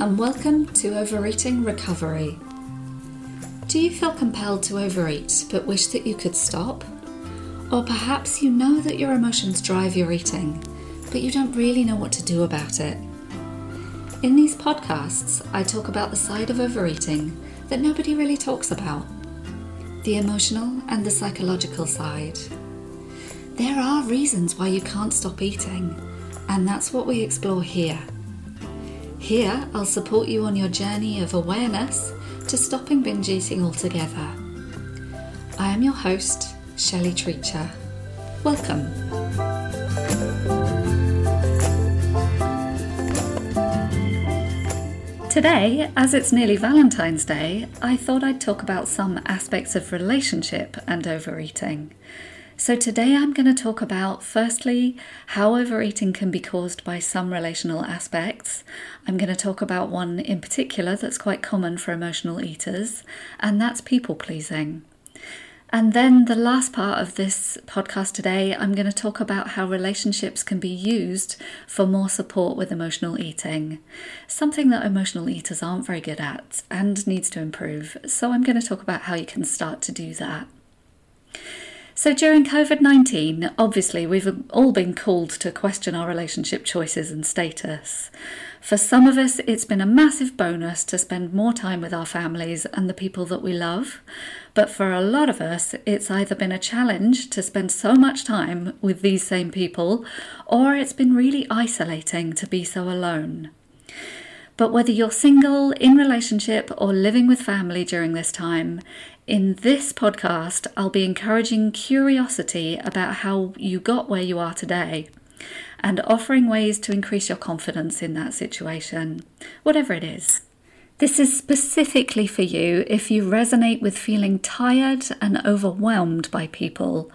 and welcome to Overeating Recovery. Do you feel compelled to overeat but wish that you could stop? Or perhaps you know that your emotions drive your eating, but you don't really know what to do about it. In these podcasts, I talk about the side of overeating that nobody really talks about the emotional and the psychological side. There are reasons why you can't stop eating, and that's what we explore here. Here, I'll support you on your journey of awareness to stopping binge eating altogether. I am your host, Shelley Treacher. Welcome. Today, as it's nearly Valentine's Day, I thought I'd talk about some aspects of relationship and overeating. So, today I'm going to talk about firstly how overeating can be caused by some relational aspects. I'm going to talk about one in particular that's quite common for emotional eaters, and that's people pleasing. And then the last part of this podcast today, I'm going to talk about how relationships can be used for more support with emotional eating, something that emotional eaters aren't very good at and needs to improve. So I'm going to talk about how you can start to do that. So, during COVID 19, obviously, we've all been called to question our relationship choices and status. For some of us, it's been a massive bonus to spend more time with our families and the people that we love. But for a lot of us, it's either been a challenge to spend so much time with these same people, or it's been really isolating to be so alone. But whether you're single, in relationship, or living with family during this time, in this podcast, I'll be encouraging curiosity about how you got where you are today and offering ways to increase your confidence in that situation, whatever it is. This is specifically for you if you resonate with feeling tired and overwhelmed by people,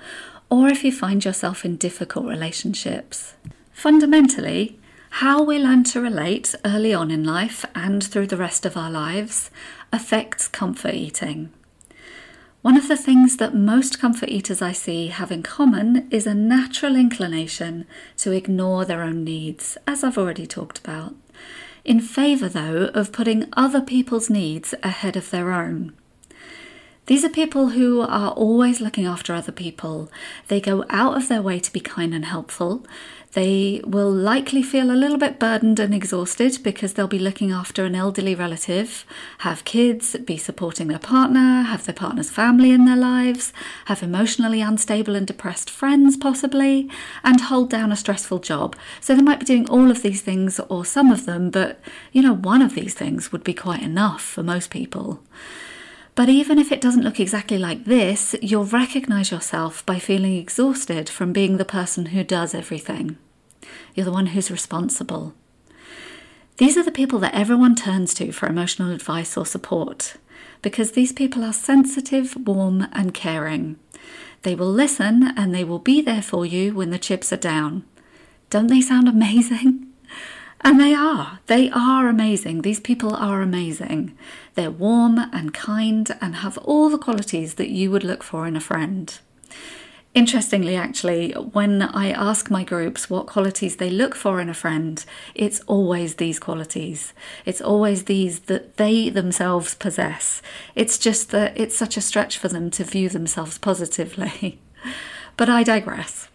or if you find yourself in difficult relationships. Fundamentally, how we learn to relate early on in life and through the rest of our lives affects comfort eating. One of the things that most comfort eaters I see have in common is a natural inclination to ignore their own needs, as I've already talked about, in favour, though, of putting other people's needs ahead of their own. These are people who are always looking after other people. They go out of their way to be kind and helpful. They will likely feel a little bit burdened and exhausted because they'll be looking after an elderly relative, have kids, be supporting their partner, have their partner's family in their lives, have emotionally unstable and depressed friends, possibly, and hold down a stressful job. So they might be doing all of these things or some of them, but you know, one of these things would be quite enough for most people. But even if it doesn't look exactly like this, you'll recognize yourself by feeling exhausted from being the person who does everything. You're the one who's responsible. These are the people that everyone turns to for emotional advice or support because these people are sensitive, warm, and caring. They will listen and they will be there for you when the chips are down. Don't they sound amazing? And they are. They are amazing. These people are amazing. They're warm and kind and have all the qualities that you would look for in a friend. Interestingly, actually, when I ask my groups what qualities they look for in a friend, it's always these qualities. It's always these that they themselves possess. It's just that it's such a stretch for them to view themselves positively. but I digress.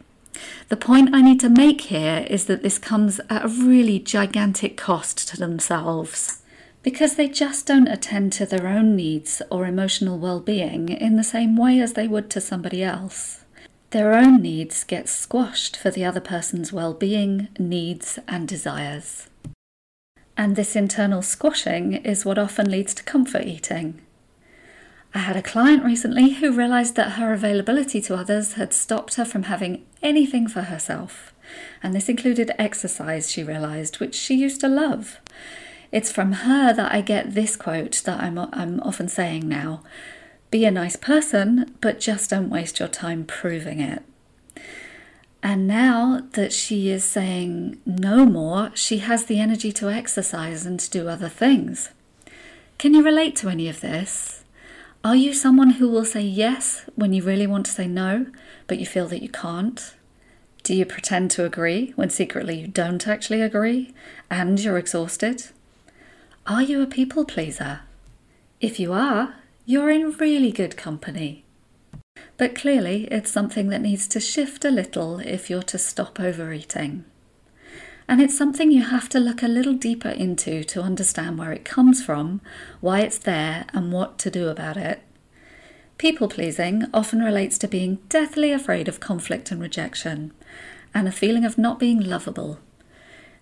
The point I need to make here is that this comes at a really gigantic cost to themselves because they just don't attend to their own needs or emotional well being in the same way as they would to somebody else. Their own needs get squashed for the other person's well being, needs, and desires. And this internal squashing is what often leads to comfort eating. I had a client recently who realised that her availability to others had stopped her from having anything for herself. And this included exercise, she realised, which she used to love. It's from her that I get this quote that I'm, I'm often saying now be a nice person, but just don't waste your time proving it. And now that she is saying no more, she has the energy to exercise and to do other things. Can you relate to any of this? Are you someone who will say yes when you really want to say no, but you feel that you can't? Do you pretend to agree when secretly you don't actually agree and you're exhausted? Are you a people pleaser? If you are, you're in really good company. But clearly, it's something that needs to shift a little if you're to stop overeating. And it's something you have to look a little deeper into to understand where it comes from, why it's there, and what to do about it. People pleasing often relates to being deathly afraid of conflict and rejection, and a feeling of not being lovable.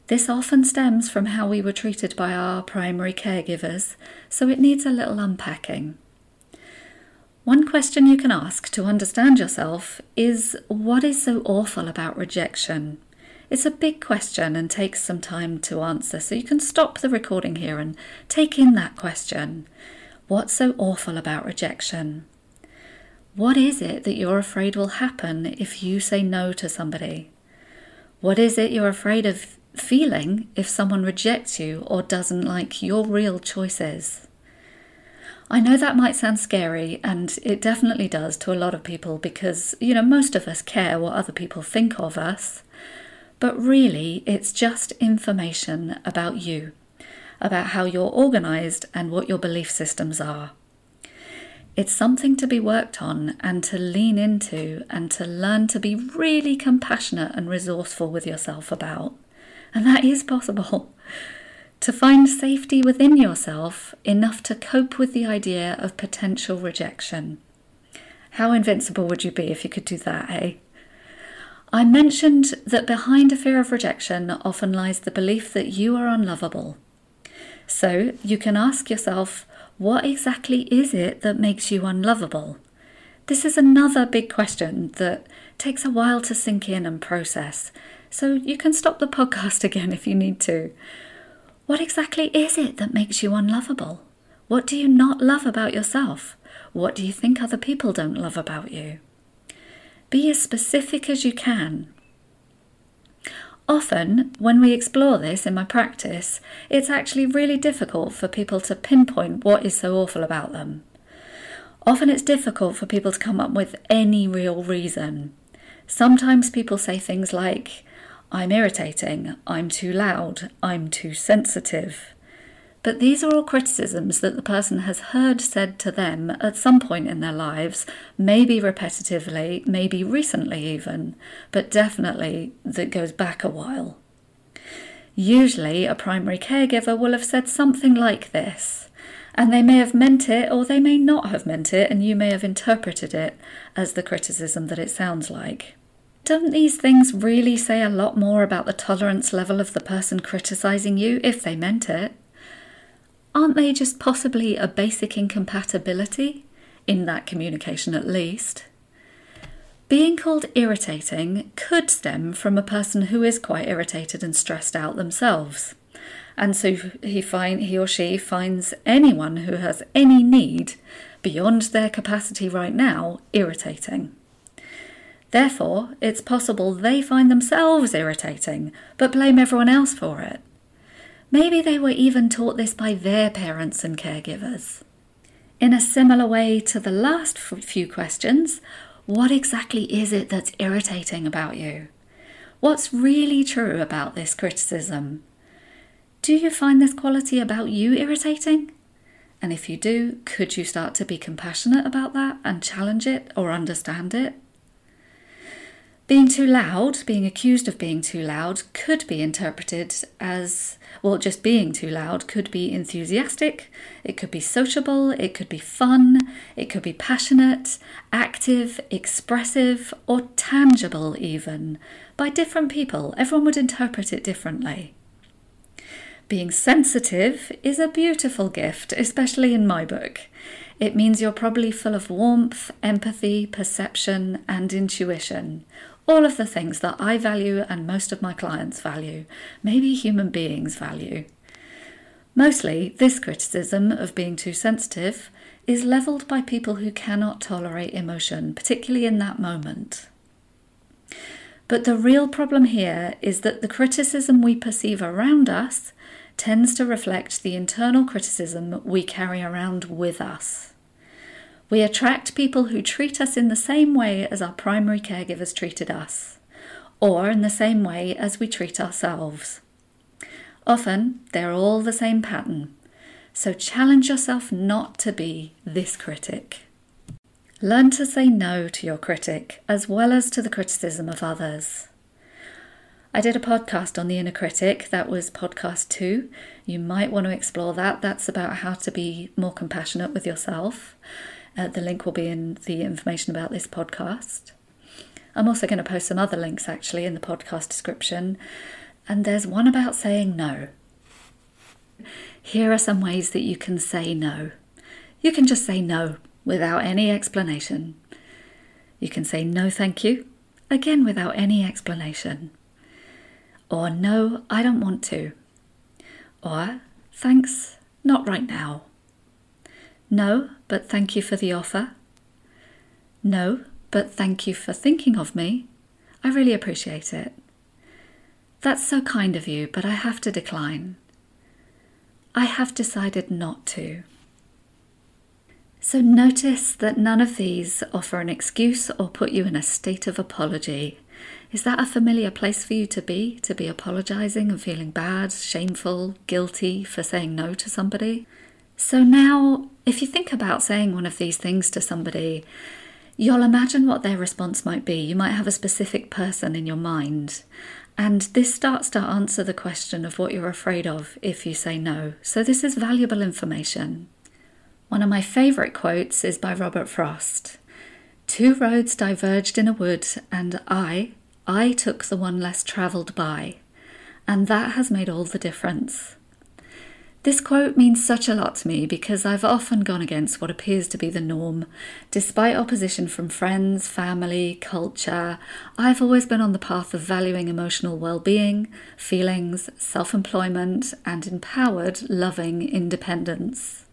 This often stems from how we were treated by our primary caregivers, so it needs a little unpacking. One question you can ask to understand yourself is what is so awful about rejection? It's a big question and takes some time to answer, so you can stop the recording here and take in that question. What's so awful about rejection? What is it that you're afraid will happen if you say no to somebody? What is it you're afraid of feeling if someone rejects you or doesn't like your real choices? I know that might sound scary, and it definitely does to a lot of people because, you know, most of us care what other people think of us. But really, it's just information about you, about how you're organised and what your belief systems are. It's something to be worked on and to lean into and to learn to be really compassionate and resourceful with yourself about. And that is possible to find safety within yourself enough to cope with the idea of potential rejection. How invincible would you be if you could do that, eh? I mentioned that behind a fear of rejection often lies the belief that you are unlovable. So you can ask yourself, what exactly is it that makes you unlovable? This is another big question that takes a while to sink in and process, so you can stop the podcast again if you need to. What exactly is it that makes you unlovable? What do you not love about yourself? What do you think other people don't love about you? Be as specific as you can. Often, when we explore this in my practice, it's actually really difficult for people to pinpoint what is so awful about them. Often, it's difficult for people to come up with any real reason. Sometimes people say things like, I'm irritating, I'm too loud, I'm too sensitive. But these are all criticisms that the person has heard said to them at some point in their lives, maybe repetitively, maybe recently even, but definitely that goes back a while. Usually, a primary caregiver will have said something like this, and they may have meant it or they may not have meant it, and you may have interpreted it as the criticism that it sounds like. Don't these things really say a lot more about the tolerance level of the person criticising you if they meant it? Aren't they just possibly a basic incompatibility? In that communication, at least. Being called irritating could stem from a person who is quite irritated and stressed out themselves. And so he find he or she finds anyone who has any need beyond their capacity right now irritating. Therefore, it's possible they find themselves irritating, but blame everyone else for it. Maybe they were even taught this by their parents and caregivers. In a similar way to the last few questions, what exactly is it that's irritating about you? What's really true about this criticism? Do you find this quality about you irritating? And if you do, could you start to be compassionate about that and challenge it or understand it? Being too loud, being accused of being too loud, could be interpreted as, well, just being too loud could be enthusiastic, it could be sociable, it could be fun, it could be passionate, active, expressive, or tangible, even. By different people, everyone would interpret it differently. Being sensitive is a beautiful gift, especially in my book. It means you're probably full of warmth, empathy, perception, and intuition, all of the things that I value and most of my clients value, maybe human beings value. Mostly, this criticism of being too sensitive is levelled by people who cannot tolerate emotion, particularly in that moment. But the real problem here is that the criticism we perceive around us tends to reflect the internal criticism we carry around with us. We attract people who treat us in the same way as our primary caregivers treated us, or in the same way as we treat ourselves. Often, they're all the same pattern So challenge yourself not to be this critic. Learn to say no to your critic as well as to the criticism of others. I did a podcast on the inner critic. That was podcast two. You might want to explore that. That's about how to be more compassionate with yourself. Uh, the link will be in the information about this podcast. I'm also going to post some other links actually in the podcast description. And there's one about saying no. Here are some ways that you can say no. You can just say no without any explanation. You can say no, thank you, again without any explanation. Or no, I don't want to. Or thanks, not right now. No, but thank you for the offer. No, but thank you for thinking of me. I really appreciate it. That's so kind of you, but I have to decline. I have decided not to. So notice that none of these offer an excuse or put you in a state of apology. Is that a familiar place for you to be? To be apologizing and feeling bad, shameful, guilty for saying no to somebody? So now, if you think about saying one of these things to somebody, you'll imagine what their response might be. You might have a specific person in your mind. And this starts to answer the question of what you're afraid of if you say no. So, this is valuable information. One of my favourite quotes is by Robert Frost Two roads diverged in a wood, and I, I took the one less travelled by, and that has made all the difference. This quote means such a lot to me because I've often gone against what appears to be the norm. Despite opposition from friends, family, culture, I've always been on the path of valuing emotional well being, feelings, self employment, and empowered, loving independence.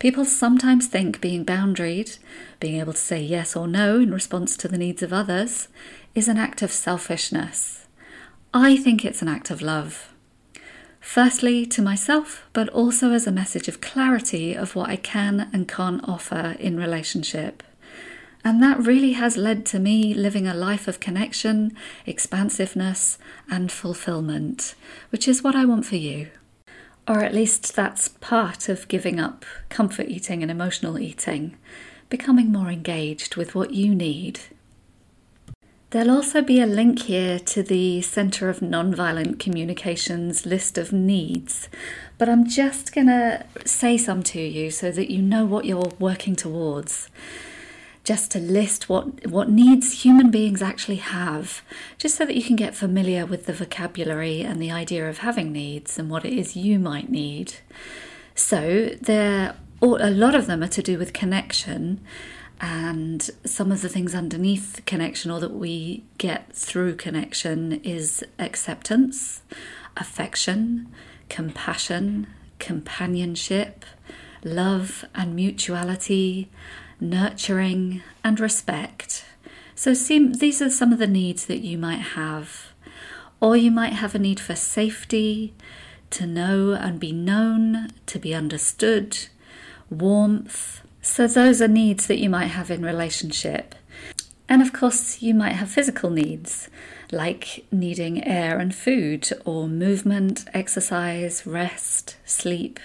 People sometimes think being boundaried, being able to say yes or no in response to the needs of others, is an act of selfishness. I think it's an act of love. Firstly, to myself, but also as a message of clarity of what I can and can't offer in relationship. And that really has led to me living a life of connection, expansiveness, and fulfillment, which is what I want for you. Or at least that's part of giving up comfort eating and emotional eating, becoming more engaged with what you need. There'll also be a link here to the Centre of Nonviolent Communications list of needs, but I'm just going to say some to you so that you know what you're working towards just to list what, what needs human beings actually have, just so that you can get familiar with the vocabulary and the idea of having needs and what it is you might need. So, there, a lot of them are to do with connection, and some of the things underneath connection or that we get through connection is acceptance, affection, compassion, companionship, love and mutuality nurturing, and respect. So, see, these are some of the needs that you might have. Or you might have a need for safety, to know and be known, to be understood, warmth. So, those are needs that you might have in relationship. And of course, you might have physical needs like needing air and food, or movement, exercise, rest, sleep,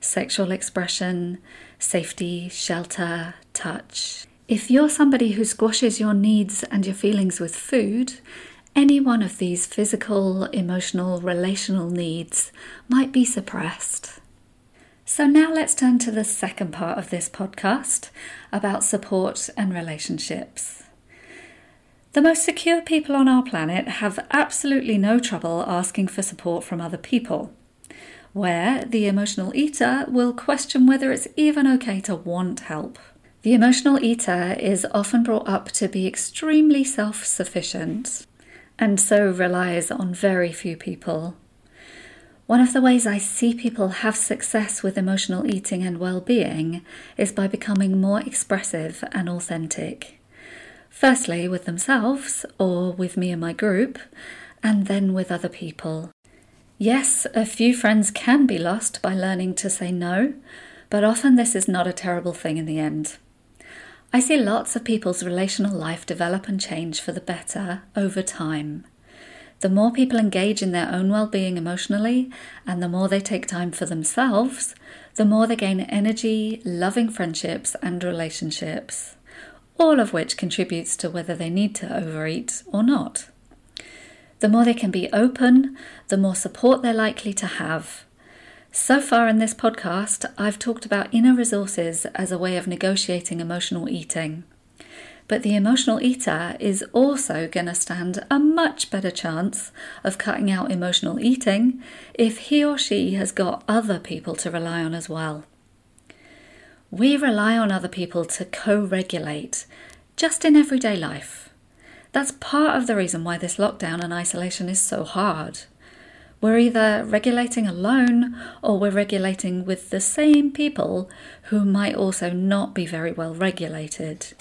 sexual expression, safety, shelter, touch. If you're somebody who squashes your needs and your feelings with food, any one of these physical, emotional, relational needs might be suppressed. So, now let's turn to the second part of this podcast about support and relationships. The most secure people on our planet have absolutely no trouble asking for support from other people where the emotional eater will question whether it's even okay to want help. The emotional eater is often brought up to be extremely self sufficient and so relies on very few people. One of the ways I see people have success with emotional eating and well being is by becoming more expressive and authentic. Firstly, with themselves or with me and my group, and then with other people. Yes, a few friends can be lost by learning to say no, but often this is not a terrible thing in the end. I see lots of people's relational life develop and change for the better over time. The more people engage in their own well being emotionally, and the more they take time for themselves, the more they gain energy, loving friendships, and relationships, all of which contributes to whether they need to overeat or not. The more they can be open, the more support they're likely to have. So far in this podcast, I've talked about inner resources as a way of negotiating emotional eating. But the emotional eater is also going to stand a much better chance of cutting out emotional eating if he or she has got other people to rely on as well. We rely on other people to co regulate just in everyday life. That's part of the reason why this lockdown and isolation is so hard. We're either regulating alone or we're regulating with the same people who might also not be very well regulated.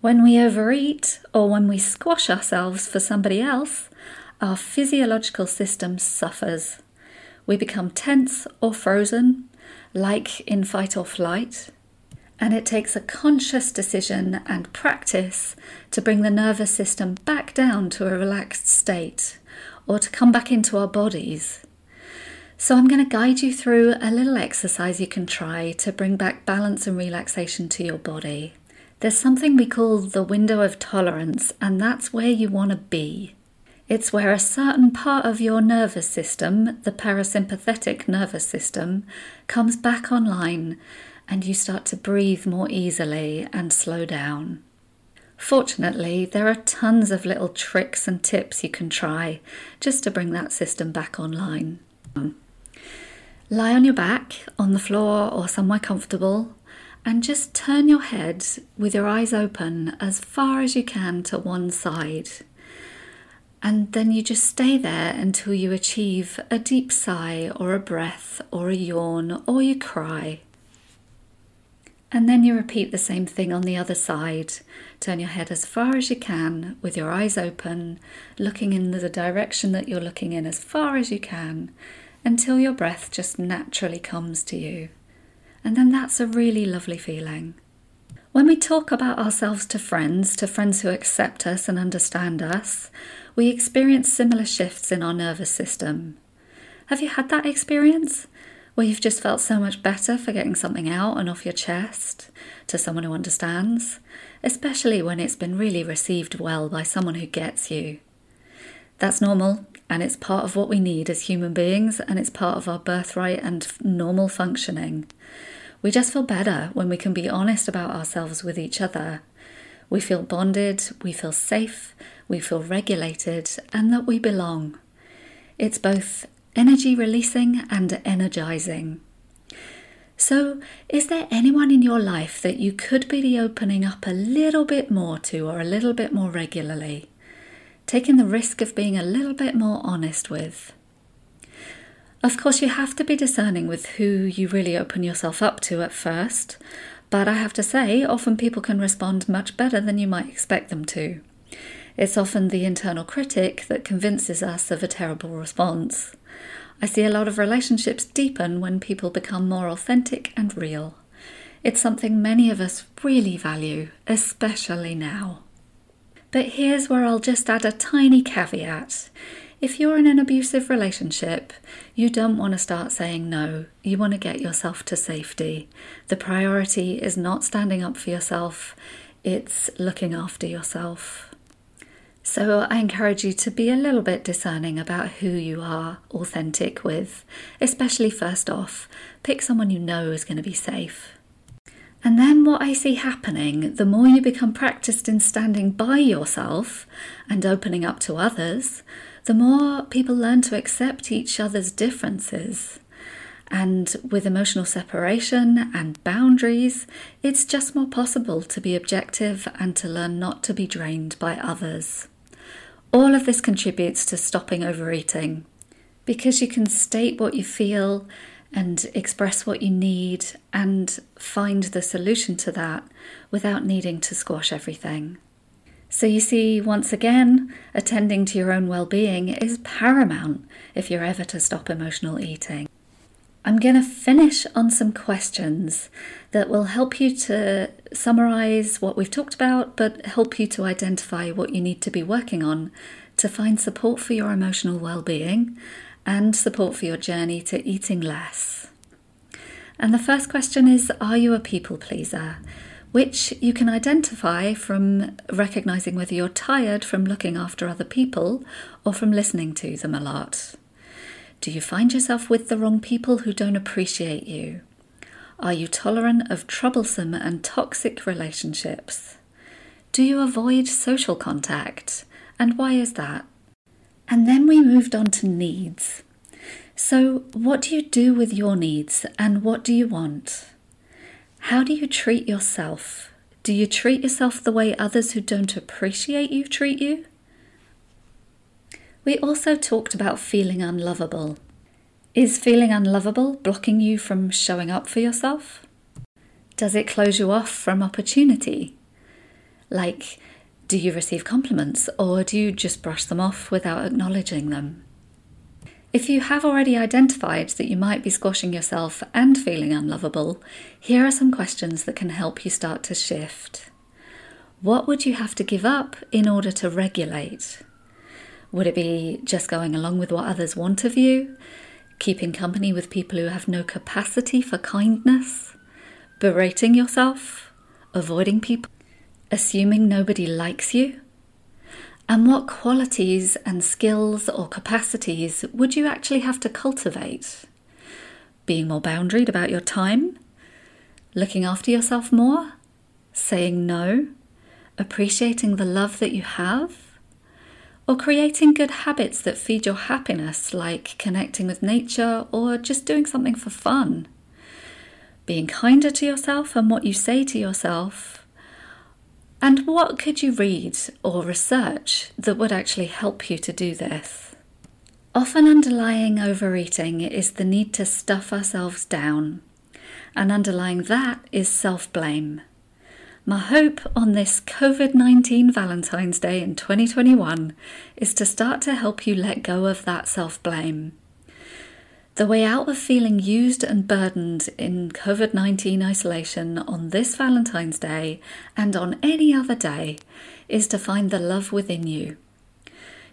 When we overeat or when we squash ourselves for somebody else, our physiological system suffers. We become tense or frozen, like in fight or flight, and it takes a conscious decision and practice to bring the nervous system back down to a relaxed state or to come back into our bodies. So, I'm going to guide you through a little exercise you can try to bring back balance and relaxation to your body. There's something we call the window of tolerance, and that's where you want to be. It's where a certain part of your nervous system, the parasympathetic nervous system, comes back online and you start to breathe more easily and slow down. Fortunately, there are tons of little tricks and tips you can try just to bring that system back online. Lie on your back, on the floor, or somewhere comfortable, and just turn your head with your eyes open as far as you can to one side. And then you just stay there until you achieve a deep sigh or a breath or a yawn or you cry. And then you repeat the same thing on the other side. Turn your head as far as you can with your eyes open, looking in the direction that you're looking in as far as you can until your breath just naturally comes to you. And then that's a really lovely feeling. When we talk about ourselves to friends, to friends who accept us and understand us, we experience similar shifts in our nervous system. Have you had that experience? Where you've just felt so much better for getting something out and off your chest to someone who understands, especially when it's been really received well by someone who gets you. That's normal, and it's part of what we need as human beings, and it's part of our birthright and normal functioning. We just feel better when we can be honest about ourselves with each other. We feel bonded, we feel safe, we feel regulated, and that we belong. It's both energy releasing and energizing. So, is there anyone in your life that you could be opening up a little bit more to or a little bit more regularly? Taking the risk of being a little bit more honest with? Of course, you have to be discerning with who you really open yourself up to at first, but I have to say, often people can respond much better than you might expect them to. It's often the internal critic that convinces us of a terrible response. I see a lot of relationships deepen when people become more authentic and real. It's something many of us really value, especially now. But here's where I'll just add a tiny caveat. If you're in an abusive relationship, you don't want to start saying no. You want to get yourself to safety. The priority is not standing up for yourself, it's looking after yourself. So I encourage you to be a little bit discerning about who you are authentic with, especially first off, pick someone you know is going to be safe. And then what I see happening, the more you become practiced in standing by yourself and opening up to others, the more people learn to accept each other's differences. And with emotional separation and boundaries, it's just more possible to be objective and to learn not to be drained by others. All of this contributes to stopping overeating because you can state what you feel and express what you need and find the solution to that without needing to squash everything. So, you see, once again, attending to your own well being is paramount if you're ever to stop emotional eating. I'm going to finish on some questions that will help you to summarize what we've talked about, but help you to identify what you need to be working on to find support for your emotional well being and support for your journey to eating less. And the first question is Are you a people pleaser? Which you can identify from recognizing whether you're tired from looking after other people or from listening to them a lot. Do you find yourself with the wrong people who don't appreciate you? Are you tolerant of troublesome and toxic relationships? Do you avoid social contact? And why is that? And then we moved on to needs. So, what do you do with your needs and what do you want? How do you treat yourself? Do you treat yourself the way others who don't appreciate you treat you? We also talked about feeling unlovable. Is feeling unlovable blocking you from showing up for yourself? Does it close you off from opportunity? Like, do you receive compliments or do you just brush them off without acknowledging them? If you have already identified that you might be squashing yourself and feeling unlovable, here are some questions that can help you start to shift. What would you have to give up in order to regulate? Would it be just going along with what others want of you? Keeping company with people who have no capacity for kindness? Berating yourself? Avoiding people? Assuming nobody likes you? And what qualities and skills or capacities would you actually have to cultivate? Being more boundaried about your time? Looking after yourself more? Saying no? Appreciating the love that you have? or creating good habits that feed your happiness, like connecting with nature or just doing something for fun. Being kinder to yourself and what you say to yourself. And what could you read or research that would actually help you to do this? Often underlying overeating is the need to stuff ourselves down, and underlying that is self blame. My hope on this COVID 19 Valentine's Day in 2021 is to start to help you let go of that self blame. The way out of feeling used and burdened in COVID 19 isolation on this Valentine's Day and on any other day is to find the love within you.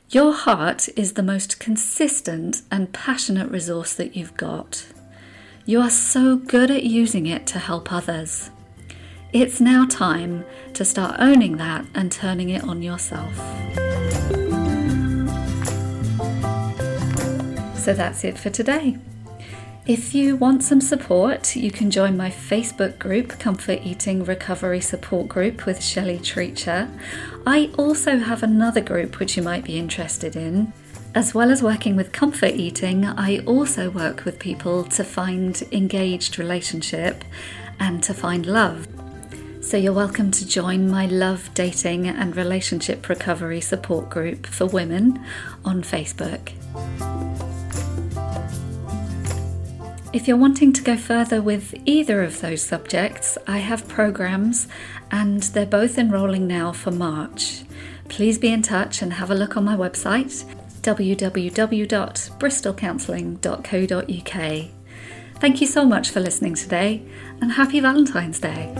Your heart is the most consistent and passionate resource that you've got. You are so good at using it to help others. It's now time to start owning that and turning it on yourself. So that's it for today. If you want some support, you can join my Facebook group, Comfort Eating Recovery Support Group with Shelley Treacher. I also have another group which you might be interested in. As well as working with comfort eating, I also work with people to find engaged relationship and to find love. So you're welcome to join my love, dating, and relationship recovery support group for women on Facebook. If you're wanting to go further with either of those subjects, I have programs and they're both enrolling now for March. Please be in touch and have a look on my website www.bristolcounselling.co.uk. Thank you so much for listening today and happy Valentine's Day.